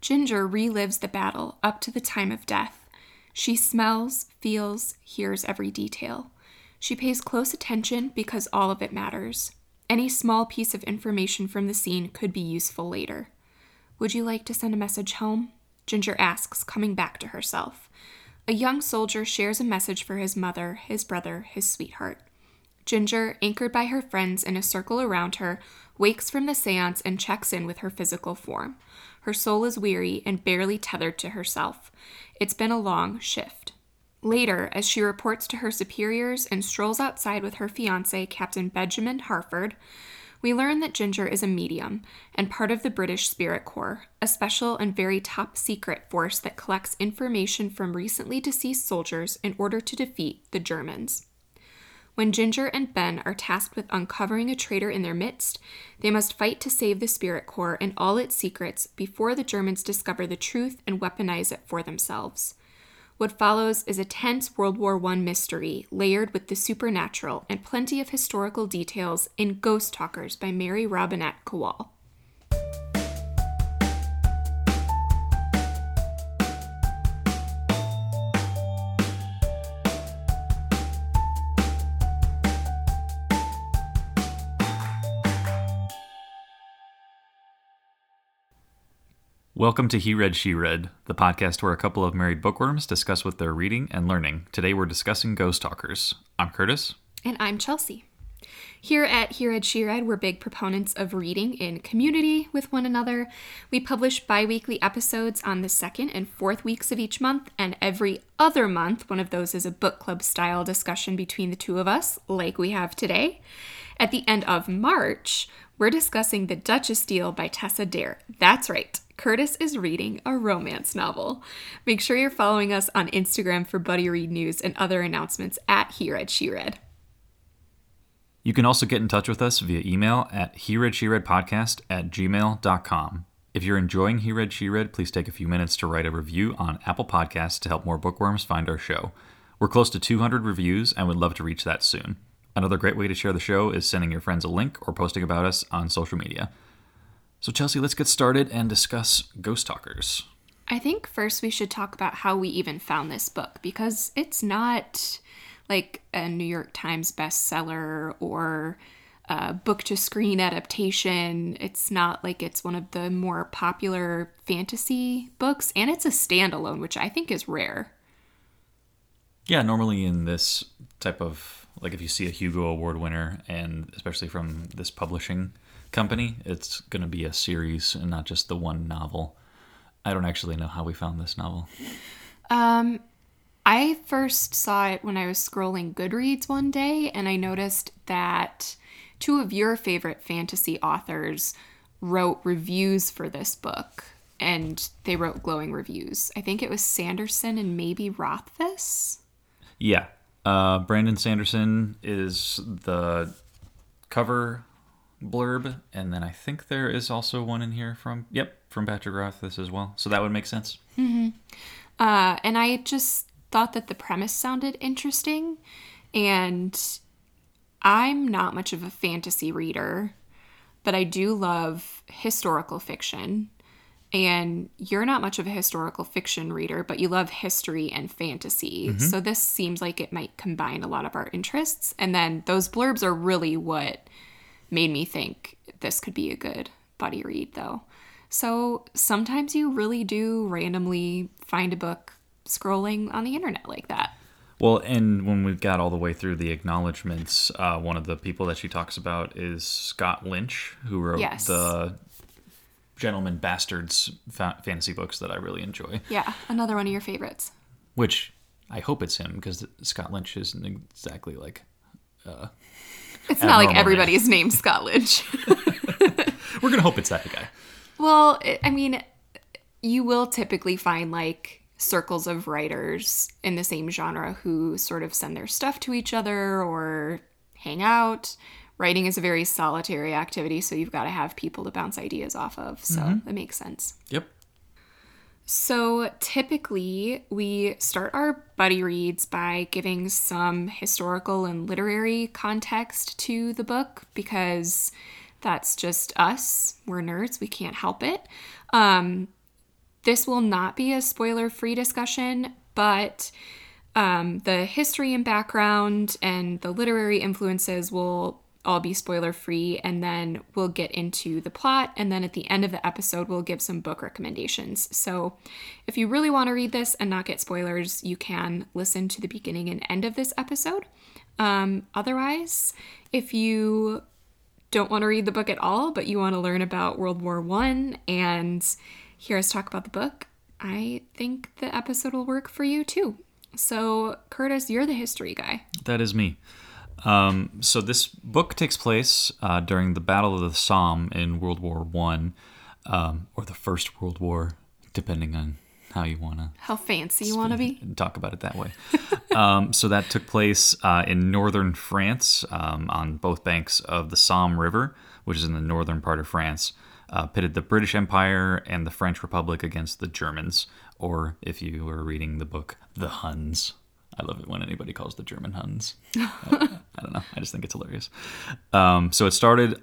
Ginger relives the battle up to the time of death. She smells, feels, hears every detail. She pays close attention because all of it matters. Any small piece of information from the scene could be useful later. Would you like to send a message home? Ginger asks, coming back to herself. A young soldier shares a message for his mother, his brother, his sweetheart. Ginger, anchored by her friends in a circle around her, wakes from the seance and checks in with her physical form. Her soul is weary and barely tethered to herself. It's been a long shift. Later, as she reports to her superiors and strolls outside with her fiance, Captain Benjamin Harford, we learn that Ginger is a medium and part of the British Spirit Corps, a special and very top secret force that collects information from recently deceased soldiers in order to defeat the Germans. When Ginger and Ben are tasked with uncovering a traitor in their midst, they must fight to save the Spirit Corps and all its secrets before the Germans discover the truth and weaponize it for themselves. What follows is a tense World War I mystery layered with the supernatural and plenty of historical details in Ghost Talkers by Mary Robinette Kowal. Welcome to He Read, She Read, the podcast where a couple of married bookworms discuss what they're reading and learning. Today we're discussing Ghost Talkers. I'm Curtis. And I'm Chelsea. Here at He Read, She Read, we're big proponents of reading in community with one another. We publish bi weekly episodes on the second and fourth weeks of each month, and every other month, one of those is a book club style discussion between the two of us, like we have today. At the end of March, we're discussing The Duchess Deal by Tessa Dare. That's right. Curtis is reading a romance novel. Make sure you're following us on Instagram for Buddy Read news and other announcements at He Read She Read. You can also get in touch with us via email at he read she read podcast at gmail.com. If you're enjoying He Read She Read, please take a few minutes to write a review on Apple Podcasts to help more bookworms find our show. We're close to 200 reviews and would love to reach that soon. Another great way to share the show is sending your friends a link or posting about us on social media. So, Chelsea, let's get started and discuss Ghost Talkers. I think first we should talk about how we even found this book because it's not like a New York Times bestseller or a book to screen adaptation. It's not like it's one of the more popular fantasy books, and it's a standalone, which I think is rare. Yeah, normally in this type of like if you see a Hugo Award winner, and especially from this publishing company. It's going to be a series and not just the one novel. I don't actually know how we found this novel. Um, I first saw it when I was scrolling Goodreads one day, and I noticed that two of your favorite fantasy authors wrote reviews for this book, and they wrote glowing reviews. I think it was Sanderson and maybe Rothfuss. Yeah. Uh, Brandon Sanderson is the cover blurb, and then I think there is also one in here from yep from Patrick Rothfuss as well. So that would make sense. Mm-hmm. Uh, and I just thought that the premise sounded interesting, and I'm not much of a fantasy reader, but I do love historical fiction. And you're not much of a historical fiction reader, but you love history and fantasy. Mm-hmm. So this seems like it might combine a lot of our interests. And then those blurbs are really what made me think this could be a good buddy read, though. So sometimes you really do randomly find a book scrolling on the internet like that. Well, and when we got all the way through the acknowledgments, uh, one of the people that she talks about is Scott Lynch, who wrote yes. the Gentleman Bastards fa- fantasy books that I really enjoy. Yeah, another one of your favorites. Which I hope it's him because Scott Lynch isn't exactly like uh, it's not like everybody's named Scott Lynch. We're gonna hope it's that guy. Well, I mean, you will typically find like circles of writers in the same genre who sort of send their stuff to each other or hang out. Writing is a very solitary activity, so you've got to have people to bounce ideas off of. So mm-hmm. that makes sense. Yep. So typically, we start our buddy reads by giving some historical and literary context to the book because that's just us. We're nerds, we can't help it. Um, this will not be a spoiler free discussion, but um, the history and background and the literary influences will all be spoiler free. And then we'll get into the plot. And then at the end of the episode, we'll give some book recommendations. So if you really want to read this and not get spoilers, you can listen to the beginning and end of this episode. Um, otherwise, if you don't want to read the book at all, but you want to learn about World War One and hear us talk about the book, I think the episode will work for you too. So, Curtis, you're the history guy. That is me. Um, so this book takes place uh, during the Battle of the Somme in World War One, um, or the First World War, depending on how you want to how fancy you want to be talk about it that way. um, so that took place uh, in northern France um, on both banks of the Somme River, which is in the northern part of France. Uh, pitted the British Empire and the French Republic against the Germans, or if you were reading the book, the Huns. I love it when anybody calls the German Huns. I, I, don't know. I just think it's hilarious. Um, so it started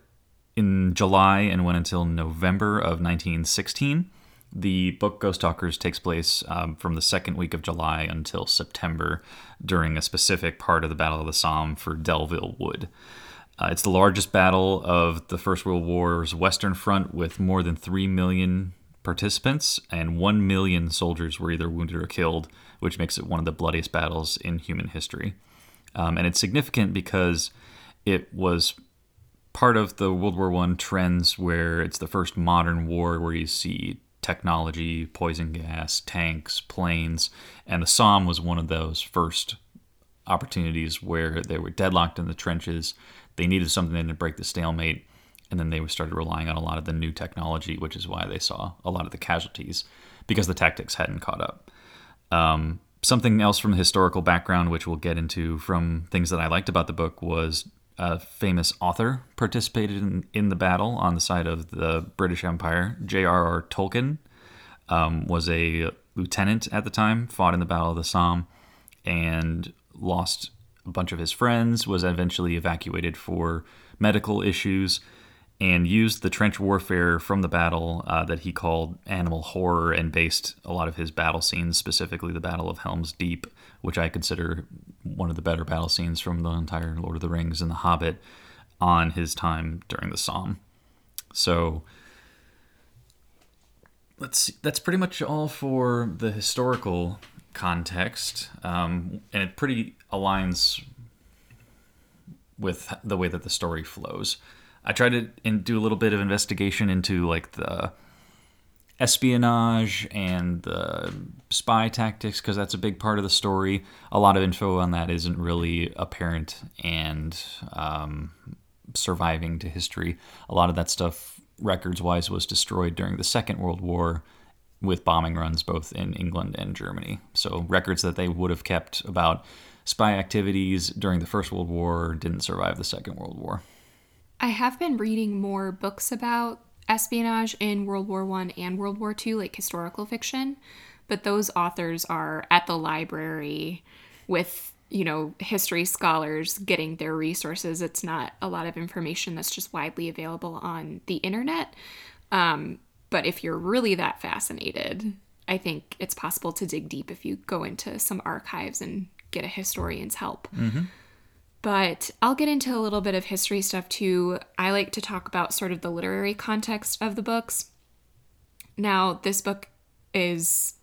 in July and went until November of 1916. The book Ghost Talkers takes place um, from the second week of July until September during a specific part of the Battle of the Somme for Delville Wood. Uh, it's the largest battle of the First World War's Western Front with more than 3 million participants, and 1 million soldiers were either wounded or killed, which makes it one of the bloodiest battles in human history. Um, and it's significant because it was part of the World War I trends where it's the first modern war where you see technology, poison gas, tanks, planes, and the Somme was one of those first opportunities where they were deadlocked in the trenches. They needed something to break the stalemate, and then they started relying on a lot of the new technology, which is why they saw a lot of the casualties because the tactics hadn't caught up. Um, something else from the historical background, which we'll get into from things that I liked about the book, was a famous author participated in, in the battle on the side of the British Empire. J.R.R. Tolkien um, was a lieutenant at the time, fought in the Battle of the Somme, and lost a bunch of his friends, was eventually evacuated for medical issues, and used the trench warfare from the battle uh, that he called animal horror and based a lot of his battle scenes, specifically the Battle of Helm's Deep, which I consider one of the better battle scenes from the entire Lord of the Rings and The Hobbit, on his time during the Somme. So let's see, that's pretty much all for the historical context, um, and it pretty aligns with the way that the story flows. I tried to in, do a little bit of investigation into like the espionage and the spy tactics because that's a big part of the story. A lot of info on that isn't really apparent and um, surviving to history. A lot of that stuff, records wise, was destroyed during the Second World War with bombing runs both in England and Germany. So records that they would have kept about spy activities during the First World War didn't survive the Second World War. I have been reading more books about espionage in World War One and World War Two, like historical fiction, but those authors are at the library with you know history scholars getting their resources. It's not a lot of information that's just widely available on the internet. Um, but if you're really that fascinated, I think it's possible to dig deep if you go into some archives and get a historian's help. Mm-hmm. But I'll get into a little bit of history stuff too. I like to talk about sort of the literary context of the books. Now, this book is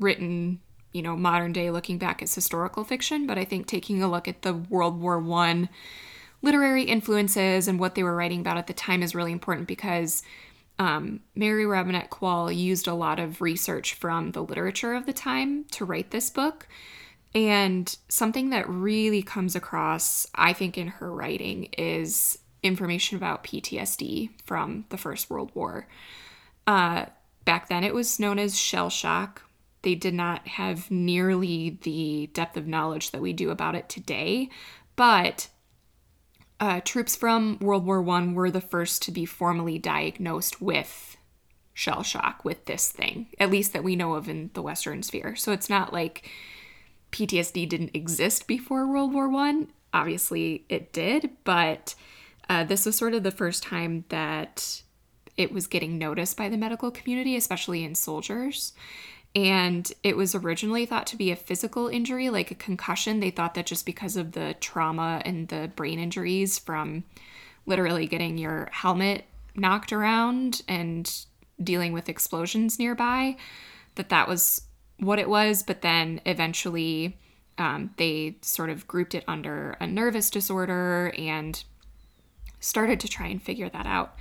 written, you know, modern day looking back as historical fiction, but I think taking a look at the World War One literary influences and what they were writing about at the time is really important because um, Mary Robinette Kowal used a lot of research from the literature of the time to write this book. And something that really comes across, I think, in her writing is information about PTSD from the First World War. Uh, back then, it was known as shell shock. They did not have nearly the depth of knowledge that we do about it today, but uh, troops from World War One were the first to be formally diagnosed with shell shock with this thing, at least that we know of in the Western sphere. So it's not like PTSD didn't exist before World War One. Obviously, it did, but uh, this was sort of the first time that it was getting noticed by the medical community, especially in soldiers. And it was originally thought to be a physical injury, like a concussion. They thought that just because of the trauma and the brain injuries from literally getting your helmet knocked around and dealing with explosions nearby, that that was what it was. But then eventually um, they sort of grouped it under a nervous disorder and started to try and figure that out.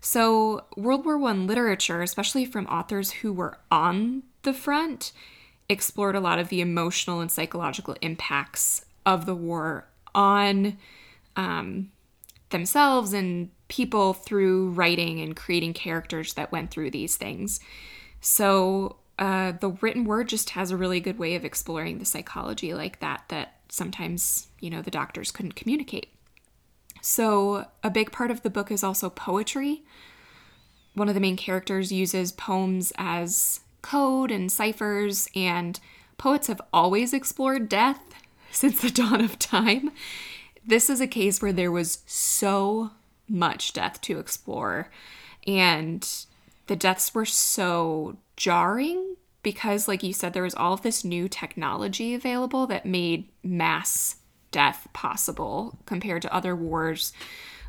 So, World War I literature, especially from authors who were on the front, explored a lot of the emotional and psychological impacts of the war on um, themselves and people through writing and creating characters that went through these things. So, uh, the written word just has a really good way of exploring the psychology like that, that sometimes, you know, the doctors couldn't communicate. So, a big part of the book is also poetry. One of the main characters uses poems as code and ciphers, and poets have always explored death since the dawn of time. This is a case where there was so much death to explore, and the deaths were so jarring because, like you said, there was all of this new technology available that made mass death possible compared to other wars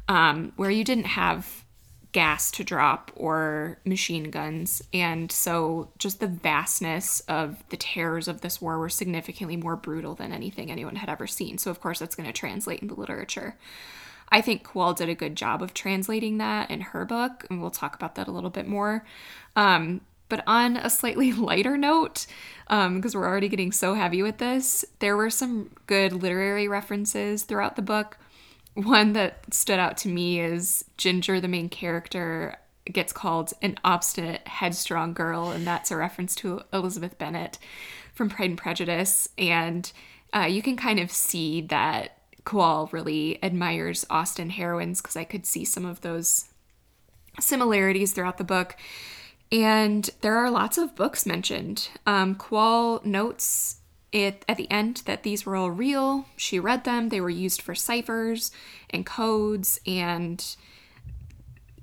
um, where you didn't have gas to drop or machine guns. And so just the vastness of the terrors of this war were significantly more brutal than anything anyone had ever seen. So, of course, that's going to translate into literature. I think Kowal did a good job of translating that in her book, and we'll talk about that a little bit more. Um, but on a slightly lighter note, because um, we're already getting so heavy with this, there were some good literary references throughout the book. One that stood out to me is Ginger, the main character, gets called an obstinate, headstrong girl, and that's a reference to Elizabeth Bennet from Pride and Prejudice. And uh, you can kind of see that Kowal really admires Austen heroines because I could see some of those similarities throughout the book. And there are lots of books mentioned. Um, Kowal notes it at the end that these were all real. She read them. They were used for ciphers and codes, and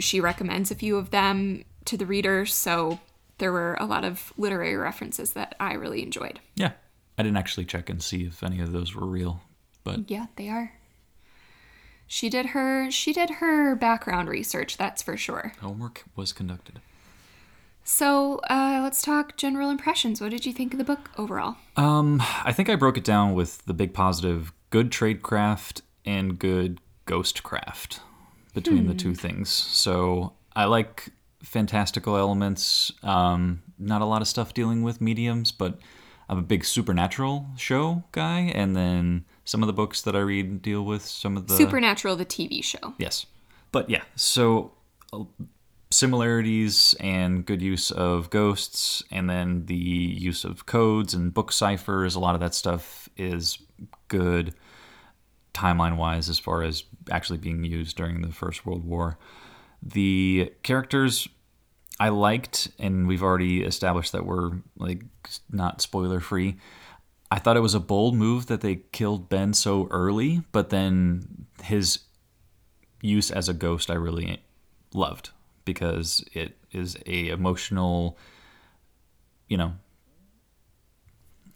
she recommends a few of them to the readers. So there were a lot of literary references that I really enjoyed. Yeah. I didn't actually check and see if any of those were real but yeah, they are. She did her she did her background research, that's for sure. Homework was conducted. So uh, let's talk general impressions. What did you think of the book overall? Um, I think I broke it down with the big positive: good tradecraft and good ghostcraft between hmm. the two things. So I like fantastical elements. Um, not a lot of stuff dealing with mediums, but I'm a big supernatural show guy, and then some of the books that I read deal with some of the Supernatural, the TV show. Yes, but yeah, so uh, similarities and good use of ghosts, and then the use of codes and book ciphers. A lot of that stuff is good timeline wise as far as actually being used during the First World War. The characters I liked, and we've already established that we're like not spoiler free. I thought it was a bold move that they killed Ben so early, but then his use as a ghost I really loved because it is a emotional, you know,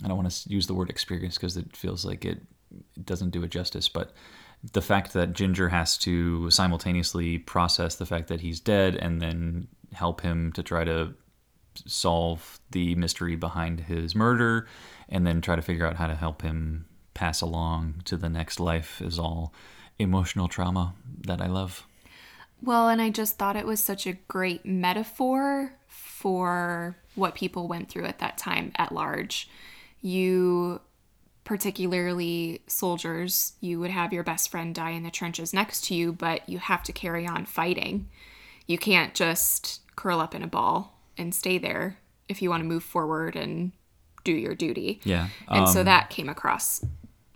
I don't want to use the word experience because it feels like it doesn't do it justice, but the fact that Ginger has to simultaneously process the fact that he's dead and then help him to try to solve the mystery behind his murder and then try to figure out how to help him pass along to the next life is all emotional trauma that I love. Well, and I just thought it was such a great metaphor for what people went through at that time at large. You, particularly soldiers, you would have your best friend die in the trenches next to you, but you have to carry on fighting. You can't just curl up in a ball and stay there if you want to move forward and do your duty. Yeah. Um, and so um, that came across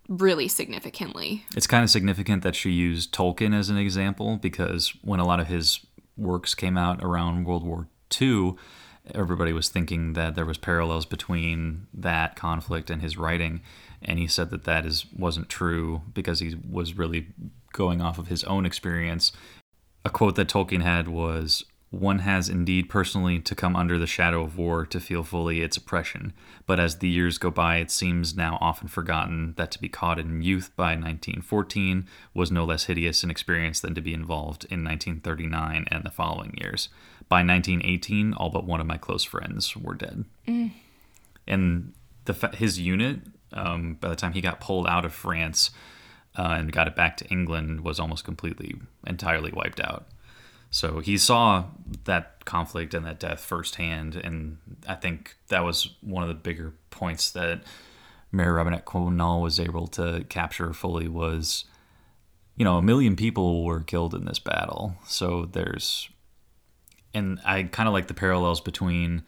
really significantly. It's kind of significant that she used Tolkien as an example because when a lot of his works came out around World War II, everybody was thinking that there was parallels between that conflict and his writing and he said that that is wasn't true because he was really going off of his own experience a quote that Tolkien had was One has indeed personally to come under the shadow of war to feel fully its oppression, but as the years go by, it seems now often forgotten that to be caught in youth by 1914 was no less hideous an experience than to be involved in 1939 and the following years. By 1918, all but one of my close friends were dead. And the his unit, um, by the time he got pulled out of France uh, and got it back to England, was almost completely, entirely wiped out. So he saw that conflict and that death firsthand, and I think that was one of the bigger points that Mary Robinette Kowal was able to capture fully was, you know, a million people were killed in this battle. So there's, and I kind of like the parallels between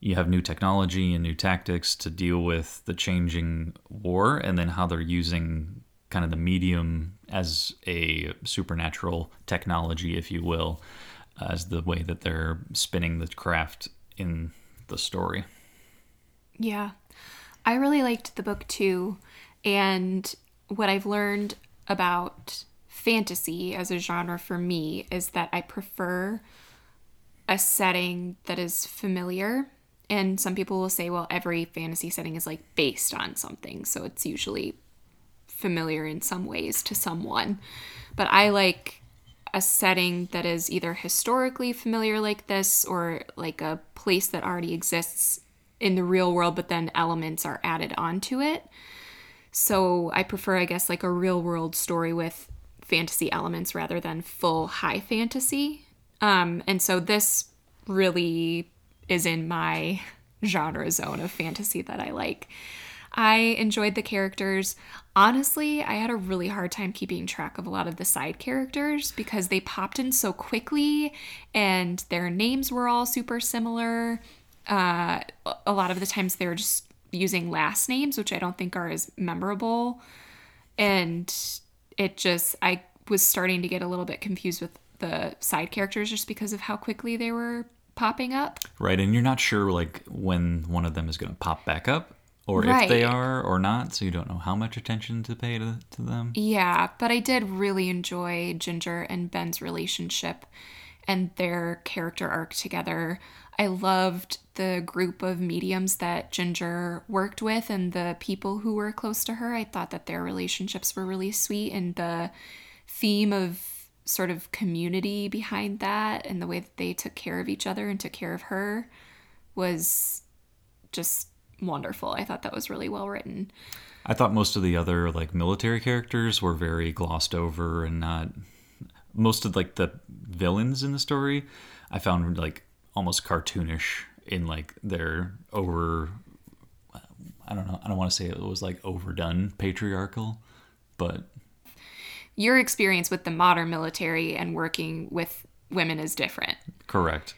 you have new technology and new tactics to deal with the changing war, and then how they're using kind of the medium as a supernatural technology, if you will, as the way that they're spinning the craft in the story. Yeah. I really liked the book too. And what I've learned about fantasy as a genre for me is that I prefer a setting that is familiar. And some people will say, well, every fantasy setting is like based on something. So it's usually familiar in some ways to someone. But I like a setting that is either historically familiar like this or like a place that already exists in the real world, but then elements are added onto it. So I prefer, I guess, like a real world story with fantasy elements rather than full high fantasy. Um, and so this really is in my genre zone of fantasy that I like. I enjoyed the characters. Honestly, I had a really hard time keeping track of a lot of the side characters because they popped in so quickly and their names were all super similar. Uh, a lot of the times they were just using last names, which I don't think are as memorable. And it just, I was starting to get a little bit confused with the side characters just because of how quickly they were popping up. Right, and you're not sure like when one of them is going to pop back up or if they are or not, so you don't know how much attention to pay to, to them. Yeah, but I did really enjoy Ginger and Ben's relationship and their character arc together. I loved the group of mediums that Ginger worked with and the people who were close to her. I thought that their relationships were really sweet and the theme of sort of community behind that and the way that they took care of each other and took care of her was just wonderful. I thought that was really well written. I thought most of the other like military characters were very glossed over and not most of like the villains in the story I found like almost cartoonish in like their over I don't know, I don't want to say it was like overdone patriarchal, but your experience with the modern military and working with women is different. correct.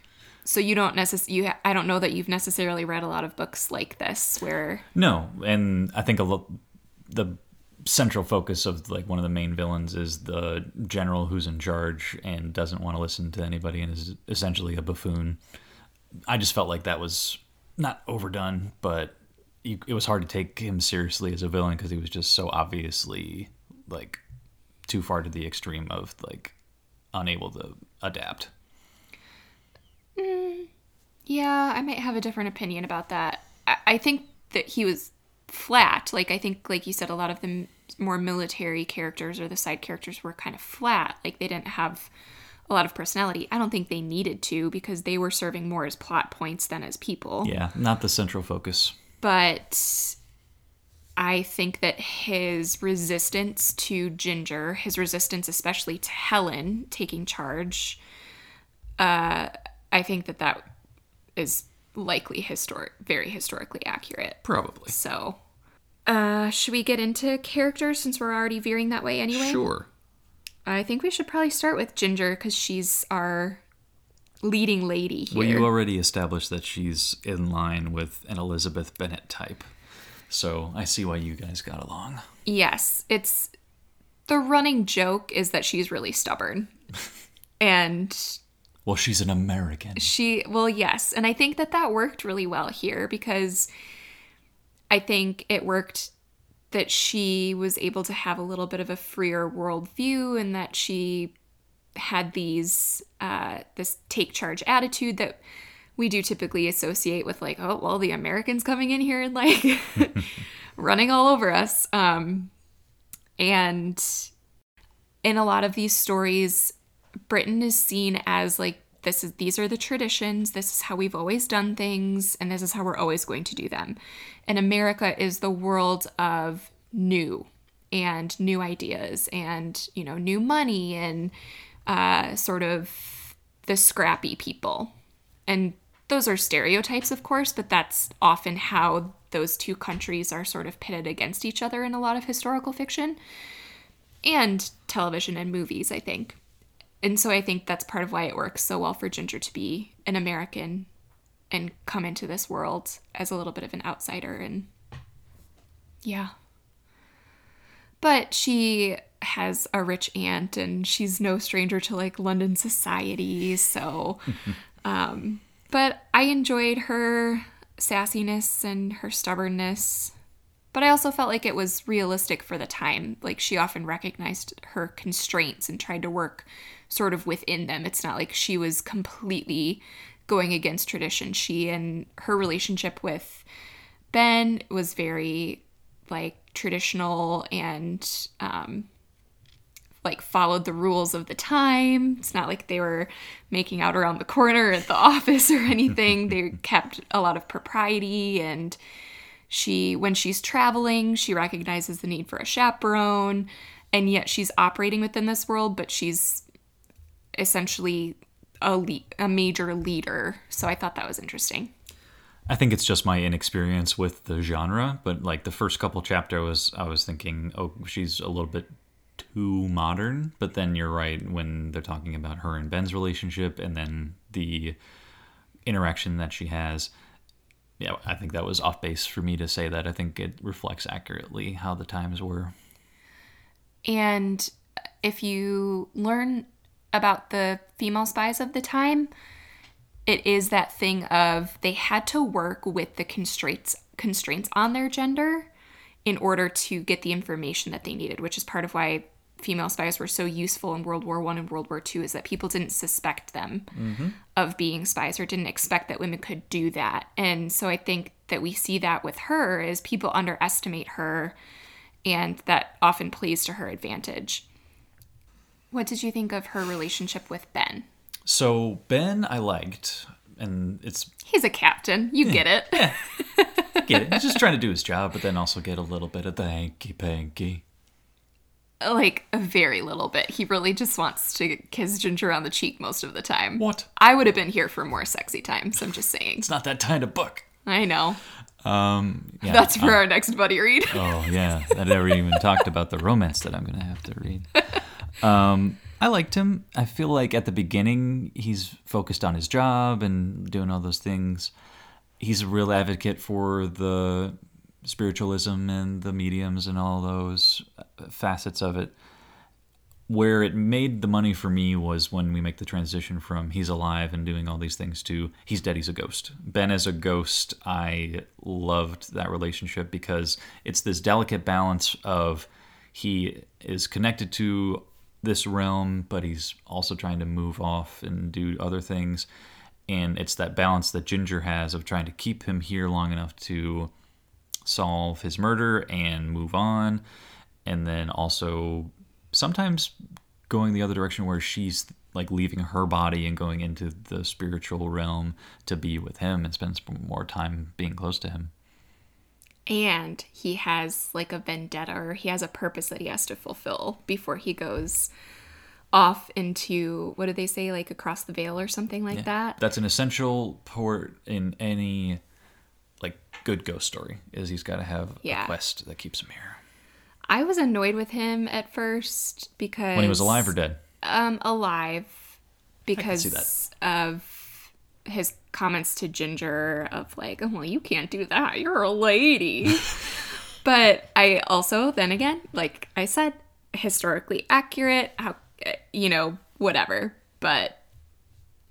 So you don't necessarily you I don't know that you've necessarily read a lot of books like this where No, and I think a lot the central focus of like one of the main villains is the general who's in charge and doesn't want to listen to anybody and is essentially a buffoon. I just felt like that was not overdone, but you, it was hard to take him seriously as a villain because he was just so obviously like too far to the extreme of like unable to adapt. Yeah, I might have a different opinion about that. I, I think that he was flat. Like I think like you said a lot of the m- more military characters or the side characters were kind of flat. Like they didn't have a lot of personality. I don't think they needed to because they were serving more as plot points than as people. Yeah, not the central focus. but I think that his resistance to Ginger, his resistance especially to Helen taking charge, uh, I think that that is likely historic, very historically accurate. Probably. So, uh, should we get into characters since we're already veering that way anyway? Sure. I think we should probably start with Ginger because she's our leading lady here. Well, you already established that she's in line with an Elizabeth Bennet type. So I see why you guys got along. Yes, it's the running joke is that she's really stubborn. and Well, she's an American. she, well, yes. And I think that that worked really well here because I think it worked that she was able to have a little bit of a freer worldview and that she had these uh, this take charge attitude that we do typically associate with like oh well the Americans coming in here and like running all over us um, and in a lot of these stories Britain is seen as like this is these are the traditions this is how we've always done things and this is how we're always going to do them. And america is the world of new and new ideas and you know new money and uh, sort of the scrappy people. And those are stereotypes of course but that's often how those two countries are sort of pitted against each other in a lot of historical fiction and television and movies i think and so I think that's part of why it works so well for Ginger to be an American and come into this world as a little bit of an outsider and yeah. But she has a rich aunt and she's no stranger to like London society, so um but I enjoyed her sassiness and her stubbornness. But I also felt like it was realistic for the time. Like she often recognized her constraints and tried to work sort of within them. It's not like she was completely going against tradition. She and her relationship with Ben was very like traditional and um, like followed the rules of the time. It's not like they were making out around the corner at the office or anything. they kept a lot of propriety and she when she's traveling, she recognizes the need for a chaperone and yet she's operating within this world, but she's essentially a le- a major leader. So I thought that was interesting. I think it's just my inexperience with the genre, but like the first couple chapter was I was thinking, oh, she's a little bit too modern. But then you're right when they're talking about her and Ben's relationship, and then the interaction that she has. Yeah, I think that was off base for me to say that. I think it reflects accurately how the times were. And if you learn about the female spies of the time, it is that thing of they had to work with the constraints constraints on their gender in order to get the information that they needed, which is part of why female spies were so useful in World War One and World War Two, is that people didn't suspect them mm-hmm. of being spies or didn't expect that women could do that. And so I think that we see that with her is people underestimate her and that often plays to her advantage. What did you think of her relationship with Ben? So Ben, I liked, and it's he's a captain. You get it. Yeah, get it. He's just trying to do his job, but then also get a little bit of the hanky panky. Like a very little bit. He really just wants to kiss Ginger on the cheek most of the time. What? I would have been here for more sexy times. I'm just saying. It's not that kind of book. I know. Um, yeah, That's for our next buddy read. oh yeah, I never even talked about the romance that I'm gonna have to read. Um, I liked him. I feel like at the beginning he's focused on his job and doing all those things. He's a real advocate for the spiritualism and the mediums and all those facets of it. Where it made the money for me was when we make the transition from he's alive and doing all these things to he's dead, he's a ghost. Ben as a ghost, I loved that relationship because it's this delicate balance of he is connected to this realm, but he's also trying to move off and do other things. And it's that balance that Ginger has of trying to keep him here long enough to solve his murder and move on. And then also sometimes going the other direction where she's like leaving her body and going into the spiritual realm to be with him and spend more time being close to him and he has like a vendetta or he has a purpose that he has to fulfill before he goes off into what do they say like across the veil or something like yeah. that that's an essential part in any good ghost story is he's got to have yeah. a quest that keeps him here i was annoyed with him at first because when he was alive or dead um alive because of his comments to Ginger of like, oh, well, you can't do that. You're a lady. but I also, then again, like I said, historically accurate, how, you know, whatever. But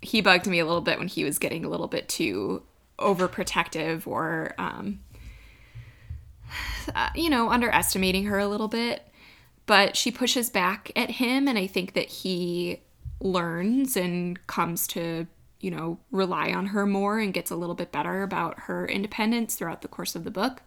he bugged me a little bit when he was getting a little bit too overprotective or, um, uh, you know, underestimating her a little bit. But she pushes back at him, and I think that he learns and comes to, you know, rely on her more and gets a little bit better about her independence throughout the course of the book.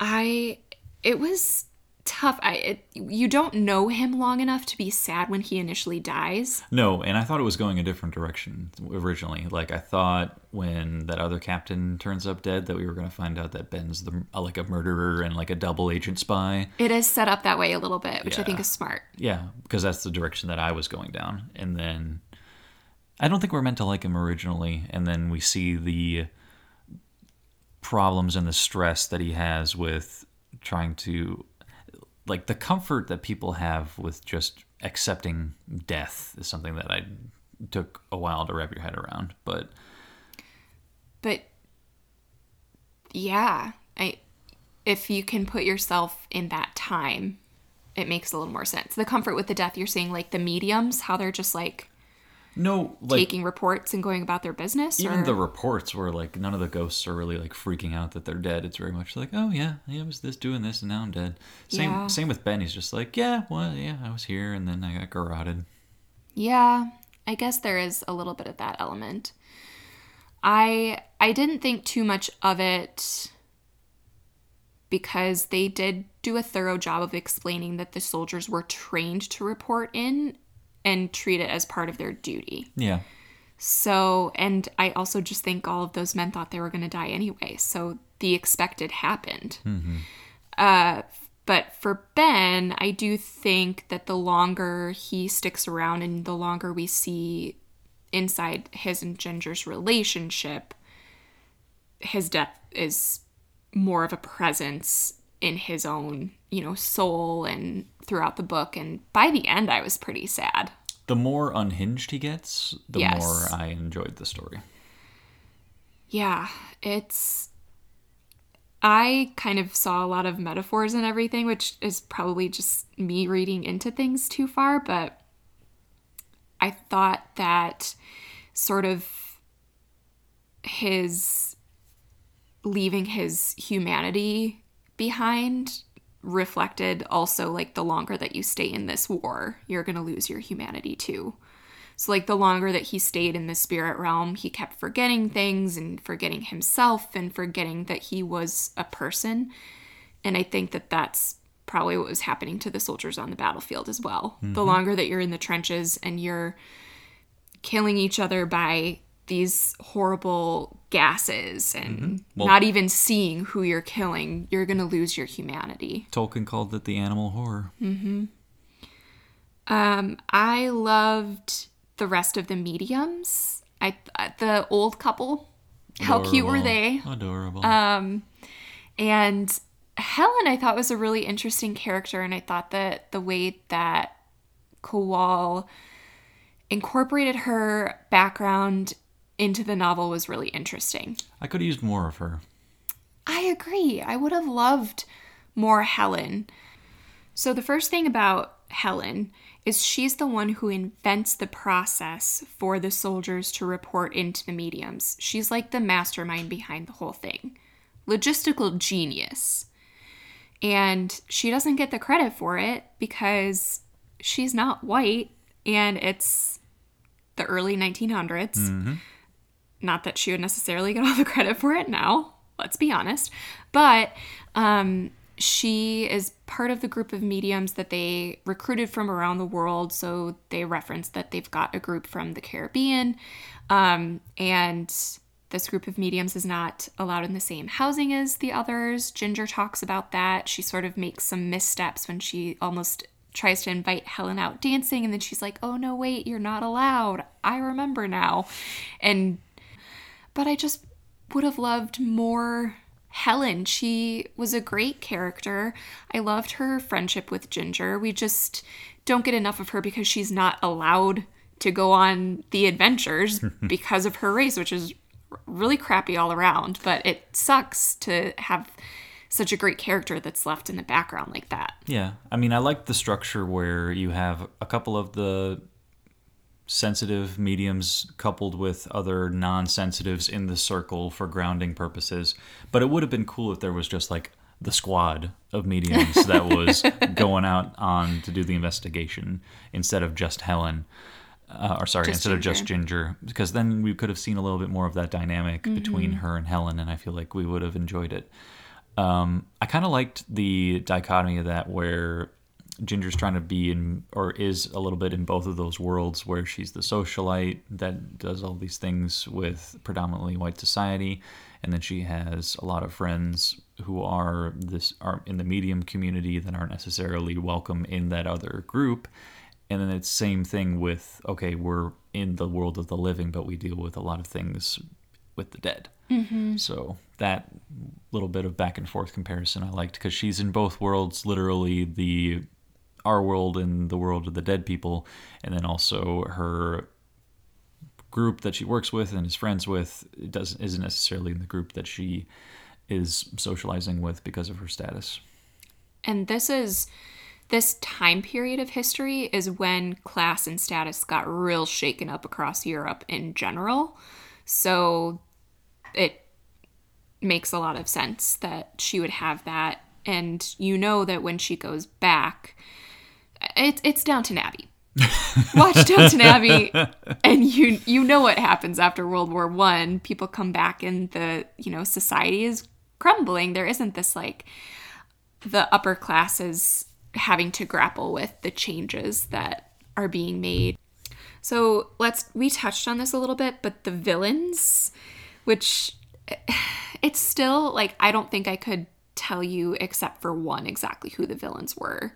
I it was tough. I it, you don't know him long enough to be sad when he initially dies. No, and I thought it was going a different direction originally. Like I thought when that other captain turns up dead that we were going to find out that Ben's the like a murderer and like a double agent spy. It is set up that way a little bit, which I think is smart. Yeah, because that's the direction that I was going down. And then I don't think we're meant to like him originally, and then we see the problems and the stress that he has with trying to like the comfort that people have with just accepting death is something that I took a while to wrap your head around. But But yeah, I if you can put yourself in that time, it makes a little more sense. The comfort with the death you're seeing like the mediums, how they're just like no, like taking reports and going about their business even or the reports were like none of the ghosts are really like freaking out that they're dead. It's very much like, oh yeah, yeah, I was this doing this and now I'm dead. Same Yeah. same with Ben. He's just like, yeah, well, yeah, I was here and then I got garroted. Yeah, I guess there is a little bit of that element. I I didn't think too much of it because they did do a thorough job of explaining that the soldiers were trained to report in and treat it as part of their duty. Yeah, So, and I also just think all of those men thought they were going to die anyway. So the expected happened. Uh, but for Ben, I do think that the longer he sticks around and the longer we see inside his and Ginger's relationship, his death is more of a presence in his own, you know, soul and throughout the book. And by the end, I was pretty sad. the more unhinged he gets, the Yes. more I enjoyed the story. Yeah, it's. I kind of saw a lot of metaphors and everything, which is probably just me reading into things too far, but I thought that sort of his leaving his humanity behind reflected also like the longer that you stay in this war, you're going to lose your humanity too. So, like, the longer that he stayed in the spirit realm, he kept forgetting things and forgetting himself and forgetting that he was a person. And I think that that's probably what was happening to the soldiers on the battlefield as well. The mm-hmm. longer that you're in the trenches and you're killing each other by these horrible gases and Well- not even seeing who you're killing, you're going to lose your humanity. Tolkien called it the animal horror. Mm-hmm. Um, I loved the rest of the mediums. I the old couple. How cute were they? Adorable. Um, And Helen, I thought was a really interesting character, and I thought that the way that Kowal incorporated her background into the novel was really interesting. I could have used more of her. I agree. I would have loved more Helen. So, the first thing about Helen is she's the one who invents the process for the soldiers to report into the mediums. She's like the mastermind behind the whole thing. Logistical genius. And she doesn't get the credit for it because she's not white and it's the early 1900s. Not that she would necessarily get all the credit for it now, let's be honest. But um, she is part of the group of mediums that they recruited from around the world. So they reference that they've got a group from the Caribbean. Um, and this group of mediums is not allowed in the same housing as the others. Ginger talks about that. She sort of makes some missteps when she almost tries to invite Helen out dancing. And then she's like, oh, no, wait, you're not allowed. I remember now. And but I just would have loved more Helen. She was a great character. I loved her friendship with Ginger. We just don't get enough of her because she's not allowed to go on the adventures because of her race, which is really crappy all around. But it sucks to have such a great character that's left in the background like that. Yeah, I mean, I like the structure where you have a couple of the sensitive mediums coupled with other non-sensitives in the circle for grounding purposes. But it would have been cool if there was just like the squad of mediums that was going out on to do the investigation instead of just Helen. uh, or sorry, Just instead of just Ginger, because then we could have seen a little bit more of that dynamic between her and Helen, and I feel like we would have enjoyed it. Um, I kind of liked the dichotomy of that where Ginger's trying to be in, or is a little bit in both of those worlds, where she's the socialite that does all these things with predominantly white society, and then she has a lot of friends who are this are in the medium community that aren't necessarily welcome in that other group. And then it's same thing with okay, we're in the world of the living, but we deal with a lot of things with the dead. Mm-hmm. So that little bit of back and forth comparison I liked because she's in both worlds, literally the our world and the world of the dead people, and then also her group that she works with and is friends with doesn't isn't necessarily in the group that she is socializing with because of her status. And this is this time period of history is when class and status got real shaken up across Europe in general. So it makes a lot of sense that she would have that. And you know that when she goes back, it's it's Downton Abbey. Watch Downton Abbey, and you you know what happens after World War One. People come back, and the you know society is crumbling. There isn't this like the upper classes having to grapple with the changes that are being made. So let's we touched on this a little bit, but the villains, which it's still like I don't think I could tell you except for one exactly who the villains were.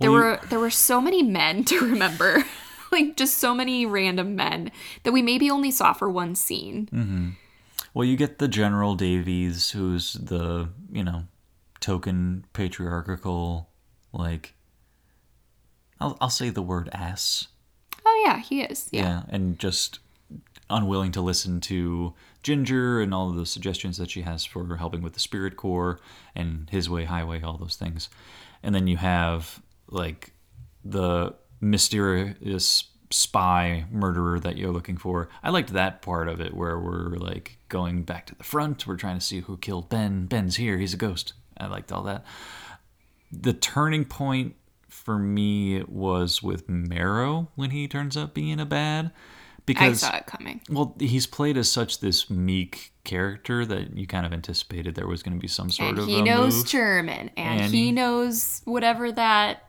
There Well, you- were there were so many men to remember. like just so many random men that we maybe only saw for one scene. Mm. Well, you get the General Davies, who's the, you know, token patriarchal, like, I'll, I'll say the word ass. Oh yeah, he is. Yeah. Yeah. And just unwilling to listen to Ginger and all of the suggestions that she has for helping with the Spirit Corps and His Way, Highway, all those things. And then you have, like, the mysterious spy murderer that you're looking for. I liked that part of it where we're like going back to the front. We're trying to see who killed Ben. Ben's here. He's a ghost. I liked all that. The turning point for me was with Marrow when he turns up being a bad because I saw it coming. well he's played as such this meek character that you kind of anticipated there was going to be some sort And of he knows move. German and, And he he- knows whatever that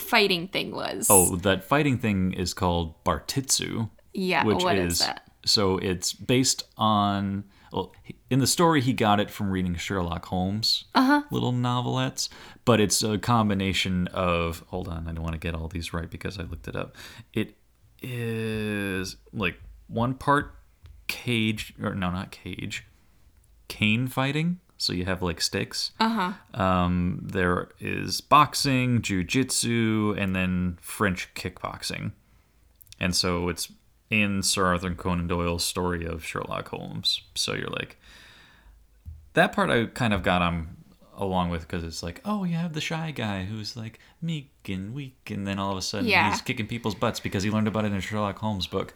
fighting thing was. Oh, that fighting thing is called Bartitsu. yeah. which what is, is that? so it's based on well in the story he got it from reading Sherlock Holmes Uh-huh. little novelettes, but it's a combination of hold on, I don't want to get all these right because I looked it up. It is like one part cage or no, not cage, cane fighting. So you have like sticks. Uh huh. Um, there is boxing, jujitsu, and then French kickboxing. And so it's in Sir Arthur Conan Doyle's story of Sherlock Holmes. So you're like, that part I kind of got on along with because it's like, oh, you have the shy guy who's like meek and weak, and then all of a sudden Yeah. he's kicking people's butts because he learned about it in a Sherlock Holmes book.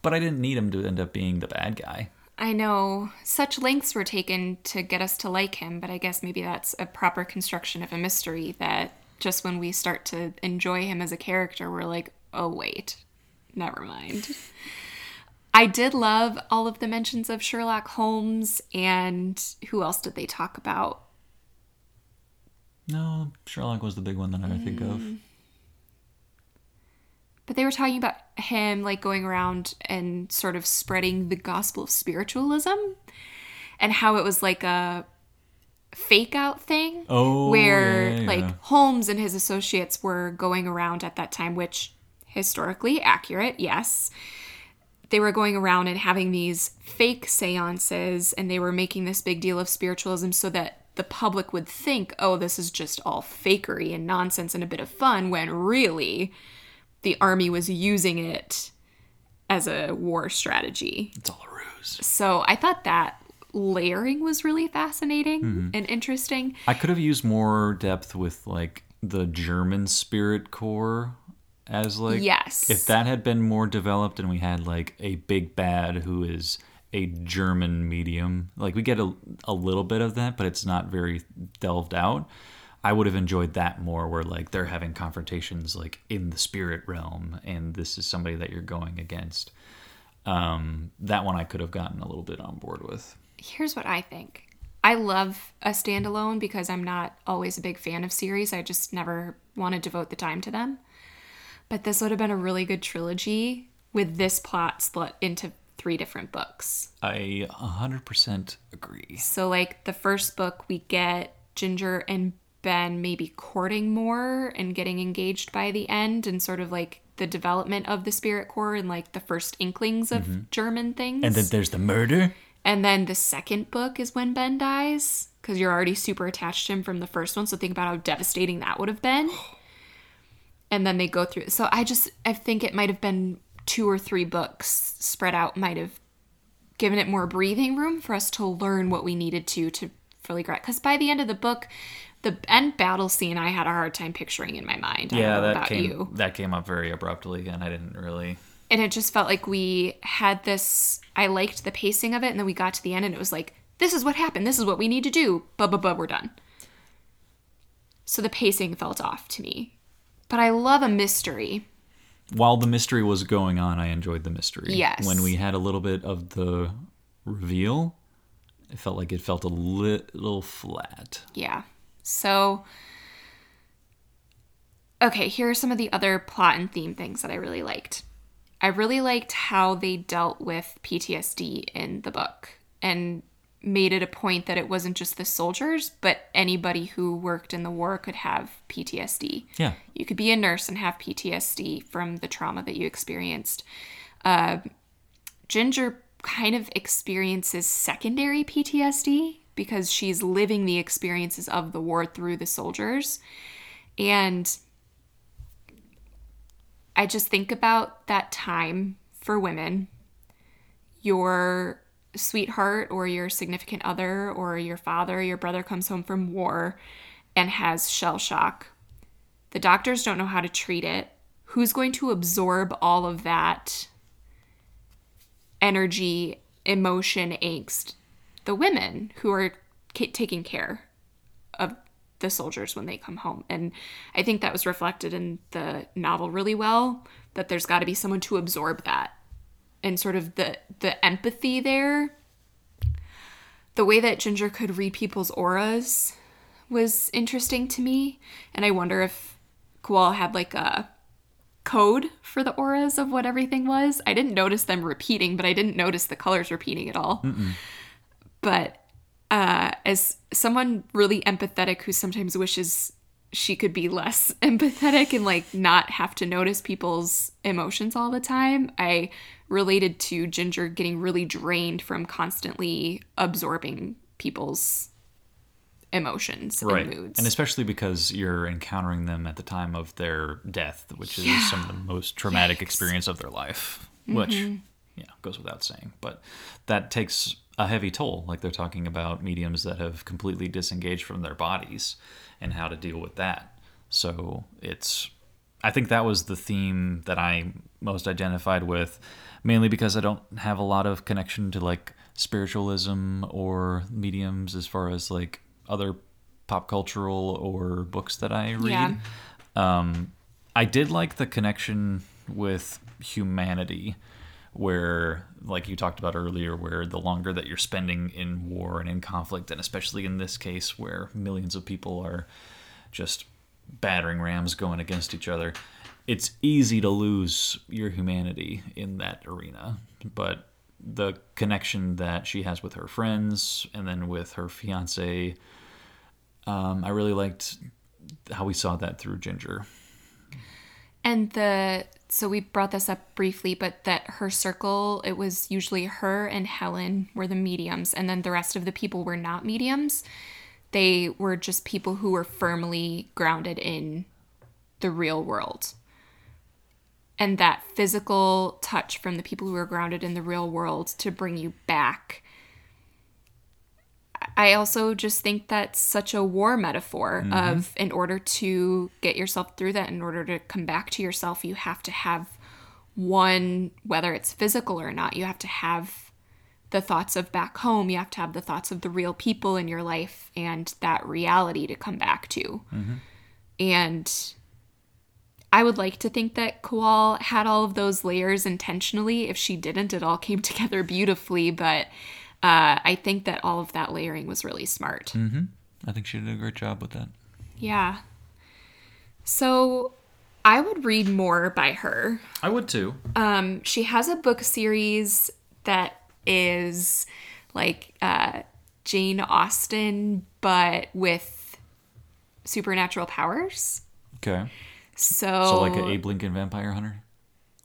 But I didn't need him to end up being the bad guy. I know such lengths were taken to get us to like him, but I guess maybe that's a proper construction of a mystery that just when we start to enjoy him as a character, we're like, oh, wait, never mind. I did love all of the mentions of Sherlock Holmes and who else did they talk about? No, Sherlock was the big one that I think of. Hmm. But they were talking about him like going around and sort of spreading the gospel of spiritualism and how it was like a fake out thing. Oh, where yeah, yeah, like. Holmes and his associates were going around at that time, which historically accurate, yes. They were going around and having these fake seances and they were making this big deal of spiritualism so that the public would think, oh, this is just all fakery and nonsense and a bit of fun, when really the army was using it as a war strategy. It's all a ruse. So I thought that layering was really fascinating Mm-hmm. and interesting. I could have used more depth with like the German spirit corps as like Yes. if that had been more developed and we had like a big bad who is a German medium like we get a, a little bit of that but it's not very delved out I would have enjoyed that more where like they're having confrontations like in the spirit realm and this is somebody that you're going against. Um, that one I could have gotten a little bit on board with. Here's what I think. I love a standalone because I'm not always a big fan of series. I just never want to devote the time to them. But this would have been a really good trilogy with this plot split into three different books. I 100% agree. So, like, the first book, we get Ginger and Ben maybe courting more and getting engaged by the end, and sort of like the development of the Spirit Corps and like the first inklings of mm-hmm. German things. And then there's the murder. And then the second book is when Ben dies, because you're already super attached to him from the first one. So think about how devastating that would have been. And then they go through. So I just, I think it might have been two or three books spread out, might have given it more breathing room for us to learn what we needed to to fully grasp. Because by the end of the book, the end battle scene, I had a hard time picturing in my mind. I Yeah, that about came you that came up very abruptly and I didn't really and it just felt like we had this i liked the pacing of it and then we got to the end and it was like this is what happened this is what we need to do blah blah blah we're done so the pacing felt off to me but i love a mystery while the mystery was going on, I enjoyed the mystery. Yes. When we had a little bit of the reveal, it felt like it felt a little flat. yeah so okay here are some of the other plot and theme things that i really liked i really liked how they dealt with ptsd in the book and made it a point that it wasn't just the soldiers but anybody who worked in the war could have ptsd Yeah. you could be a nurse and have PTSD from the trauma that you experienced. Uh, Ginger kind of experiences secondary PTSD because she's living the experiences of the war through the soldiers. And I just think about that time for women. Your sweetheart or your significant other or your father, your brother comes home from war and has shell shock the doctors don't know how to treat it. Who's going to absorb all of that energy, emotion, angst? The women who are ca- taking care of the soldiers when they come home. And I think that was reflected in the novel really well that there's got to be someone to absorb that and sort of the the empathy there. The way that Ginger could read people's auras was interesting to me, and I wonder if Kowal had like a code for the auras of what everything was. I didn't notice them repeating, but I didn't notice the colors repeating at all. But uh, as someone really empathetic who sometimes wishes she could be less empathetic and like not have to notice people's emotions all the time, I related to Ginger getting really drained from constantly absorbing people's emotions Right. and moods. And especially because you're encountering them at the time of their death, which is Yeah. some of the most traumatic Yikes. experience of their life, which, yeah, goes without saying. But that takes a heavy toll. Like they're talking about mediums that have completely disengaged from their bodies and how to deal with that. So it's, I think that was the theme that I most identified with, mainly because I don't have a lot of connection to like spiritualism or mediums as far as like other pop cultural or books that I read. Yeah. Um, I did like the connection with humanity, where, like you talked about earlier, where the longer that you're spending in war and in conflict, and especially in this case where millions of people are just battering rams going against each other, it's easy to lose your humanity in that arena. But the connection that she has with her friends and then with her fiance, um, I really liked how we saw that through Ginger. And the so we brought this up briefly, but that her circle, it was usually her and Helen were the mediums, and then the rest of the people were not mediums. They were just people who were firmly grounded in the real world. And that physical touch from the people who were grounded in the real world to bring you back. I also just think that's such a war metaphor mm-hmm. of in order to get yourself through that, in order to come back to yourself, you have to have one, whether it's physical or not, you have to have the thoughts of back home, you have to have the thoughts of the real people in your life and that reality to come back to. Mm-hmm. And I would like to think that Kowal had all of those layers intentionally. If she didn't, it all came together beautifully. But uh, I think that all of that layering was really smart. I think she did a great job with that. Yeah. So I would read more by her. I would too. Um, she has a book series that is like uh, Jane Austen, but with supernatural powers. Okay. So, So like an Abe Lincoln Vampire Hunter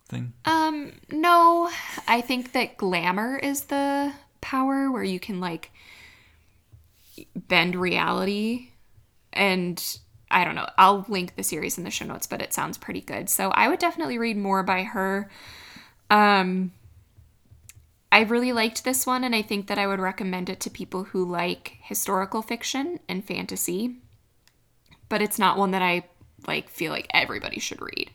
thing. um, no, I think that glamour is the power where you can like bend reality, and I don't know. I'll link the series in the show notes, but it sounds pretty good. So I would definitely read more by her. Um, I really liked this one, and I think that I would recommend it to people who like historical fiction and fantasy. But it's not one that I like feel like everybody should read.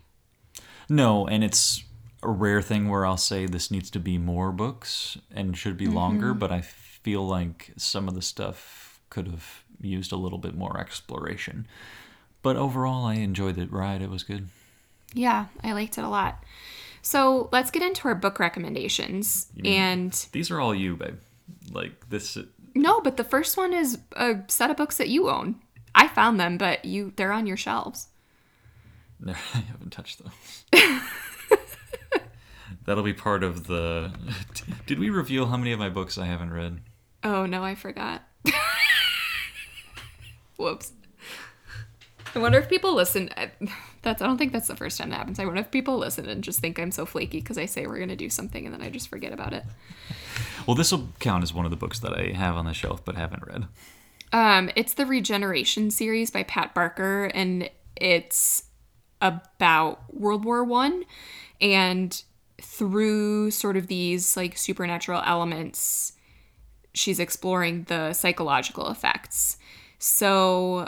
No, and it's a rare thing where I'll say this needs to be more books and should be longer, mm-hmm. but I feel like some of the stuff could have used a little bit more exploration. But overall, I enjoyed the ride. It was good. Yeah, I liked it a lot. So let's get into our book recommendations. And These are all you, babe. Like this. no, but the first one is a set of books that you own. I found them, but you they're on your shelves. No, I haven't touched those. That'll be part of the. Did we reveal how many of my books I haven't read? Oh no, I forgot. Whoops. I wonder if people listen. I- That's I don't think that's the first time that happens. I wonder if people listen and just think I'm so flaky because I say we're gonna do something and then I just forget about it. Well, this will count as one of the books that I have on the shelf but haven't read. Um, it's the Regeneration series by Pat Barker, and it's about World War One, and through sort of these like supernatural elements, she's exploring the psychological effects. So,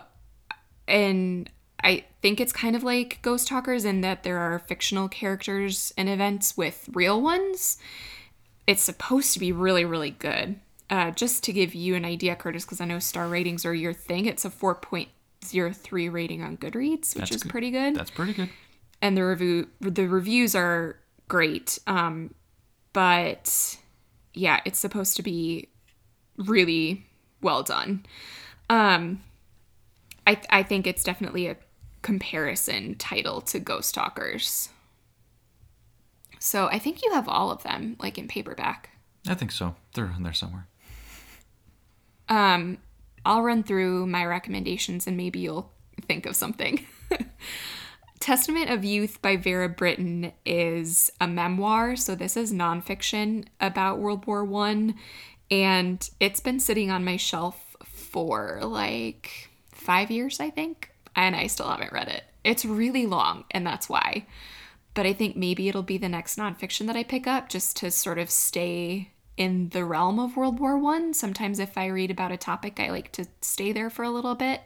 and I think it's kind of like Ghost Talkers in that there are fictional characters and events with real ones it's supposed to be really really good uh, just to give you an idea curtis because i know star ratings are your thing it's a 4.03 rating on goodreads which That's is good. pretty good That's pretty good. And the review the reviews are great um, but yeah it's supposed to be really well done um, I, I think it's definitely a comparison title to ghost talkers so i think you have all of them like in paperback I think so. They're in there somewhere. Um, I'll run through my recommendations and maybe you'll think of something. Testament of Youth by Vera Brittain is a memoir, so this is nonfiction about World War One, and it's been sitting on my shelf for like five years, I think, and I still haven't read it. It's really long, and that's why. But I think maybe it'll be the next nonfiction that I pick up just to sort of stay in the realm of World War One. Sometimes if I read about a topic, I like to stay there for a little bit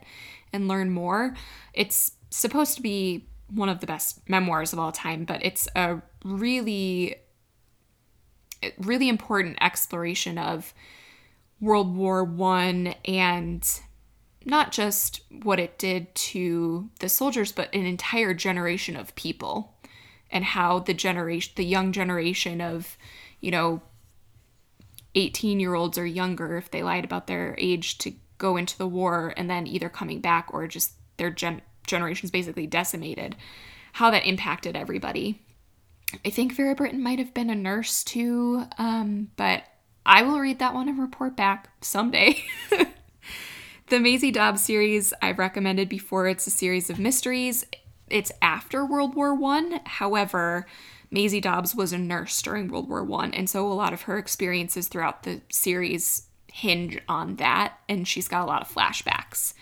and learn more. It's supposed to be one of the best memoirs of all time, but it's a really really important exploration of World War One and not just what it did to the soldiers, but an entire generation of people and how the generation the young generation of, you know, 18 year olds or younger, if they lied about their age to go into the war and then either coming back or just their gen- generation's basically decimated, how that impacted everybody. I think Vera Brittain might have been a nurse too, um, but I will read that one and report back someday. the Maisie Dobbs series I've recommended before. It's a series of mysteries. It's after World War One. However, Maisie Dobbs was a nurse during World War One, and so a lot of her experiences throughout the series hinge on that, and she's got a lot of flashbacks.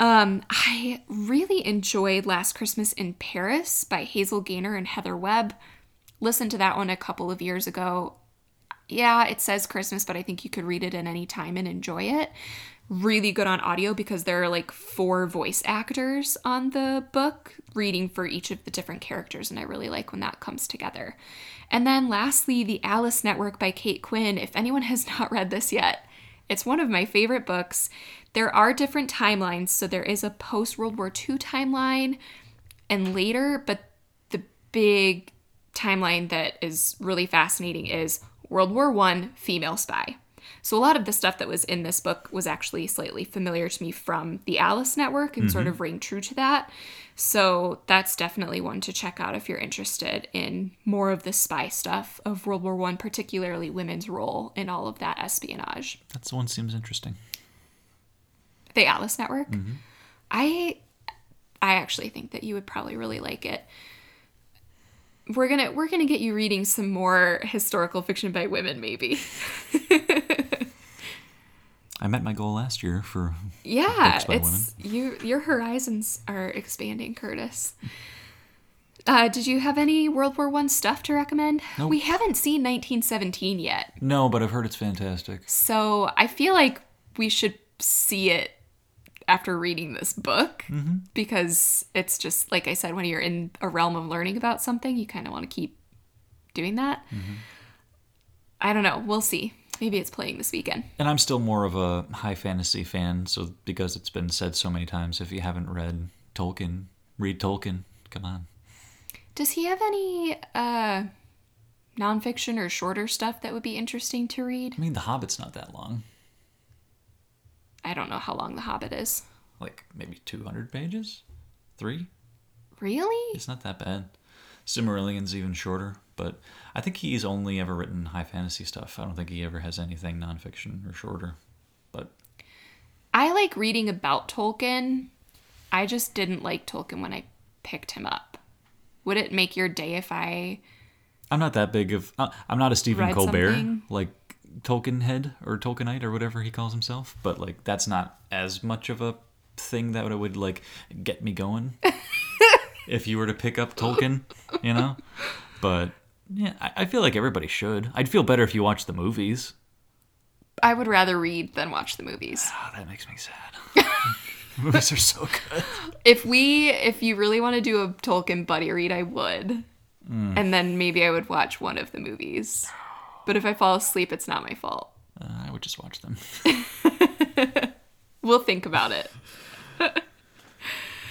Um, I really enjoyed Last Christmas in Paris by Hazel Gaynor and Heather Webb. Listened to that one a couple of years ago. Yeah, it says Christmas, but I think you could read it at any time and enjoy it. really good on audio because there are like four voice actors on the book reading for each of the different characters, and I really like when that comes together. And then lastly, The Alice Network by Kate Quinn. If anyone has not read this yet, it's one of my favorite books. There are different timelines, so there is a post World War II timeline and later, but the big timeline that is really fascinating is World War One female spy. So a lot of the stuff that was in this book was actually slightly familiar to me from the Alice Network and sort mm-hmm. of ring true to that. So that's definitely one to check out if you're interested in more of the spy stuff of World War One, particularly women's role in all of that espionage. That's the one seems interesting. The Alice Network. I I actually think that you would probably really like it. We're gonna we're gonna get you reading some more historical fiction by women, maybe. I met my goal last year for Yeah, Books by it's you. Your horizons are expanding, Curtis. Uh, did you have any World War One stuff to recommend? Nope. We haven't seen 1917 yet, no, but I've heard it's fantastic. so I feel like we should see it after reading this book because it's just like I said, when you're in a realm of learning about something, you kind of want to keep doing that. I don't know. We'll see. Maybe it's playing this weekend. And I'm still more of a high fantasy fan, so because it's been said so many times, if you haven't read Tolkien, read Tolkien. Come on. Does he have any uh nonfiction or shorter stuff that would be interesting to read? I mean, The Hobbit's not that long. I don't know how long The Hobbit is. Like maybe 200 pages? Three? Really? It's not that bad. Silmarillion's even shorter, but I think he's only ever written high fantasy stuff. I don't think he ever has anything nonfiction or shorter. But I like reading about Tolkien. I just didn't like Tolkien when I picked him up. Would it make your day if I I'm not that big of. Uh, I'm not a Stephen Colbert something? like Tolkien head or Tolkienite or whatever he calls himself. But like that's not as much of a thing that would, would like get me going. if you were to pick up Tolkien, you know. But yeah, I, I feel like everybody should. I'd feel better if you watched the movies. I would rather read than watch the movies. Oh, that makes me sad. movies are so good. If we if you really want to do a Tolkien buddy read, I would. Mm. And then maybe I would watch one of the movies. But if I fall asleep, it's not my fault. Uh, I would just watch them. We'll think about it.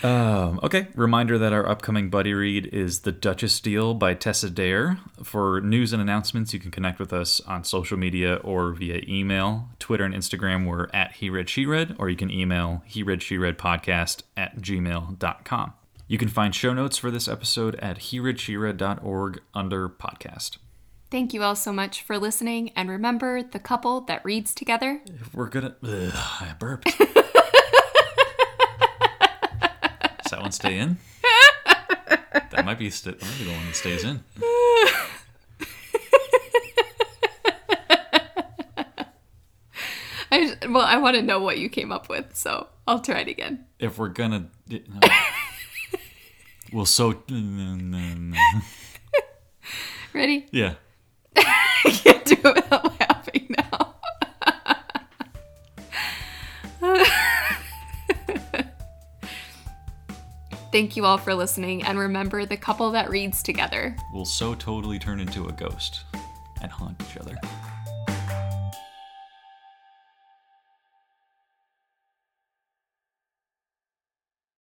Um, okay, reminder that our upcoming buddy read is The Duchess Deal by Tessa Dare. For news and announcements, you can connect with us on social media or via email. Twitter and Instagram, we're at He Read She Read, or you can email He Read She Read podcast at gmail.com. You can find show notes for this episode at hereadsheread.org under podcast. Thank you all so much for listening. And remember, the couple that reads together If we're gonna. Ugh, I burped. Does that one stay in? That might be, st- that might be the one that stays in. I just- well, I want to know what you came up with, so I'll try it again. If we're gonna. no. Well, so. Ready? Yeah. I can't do it without laughing now. Thank you all for listening, and remember the couple that reads together. We'll so totally turn into a ghost and haunt each other.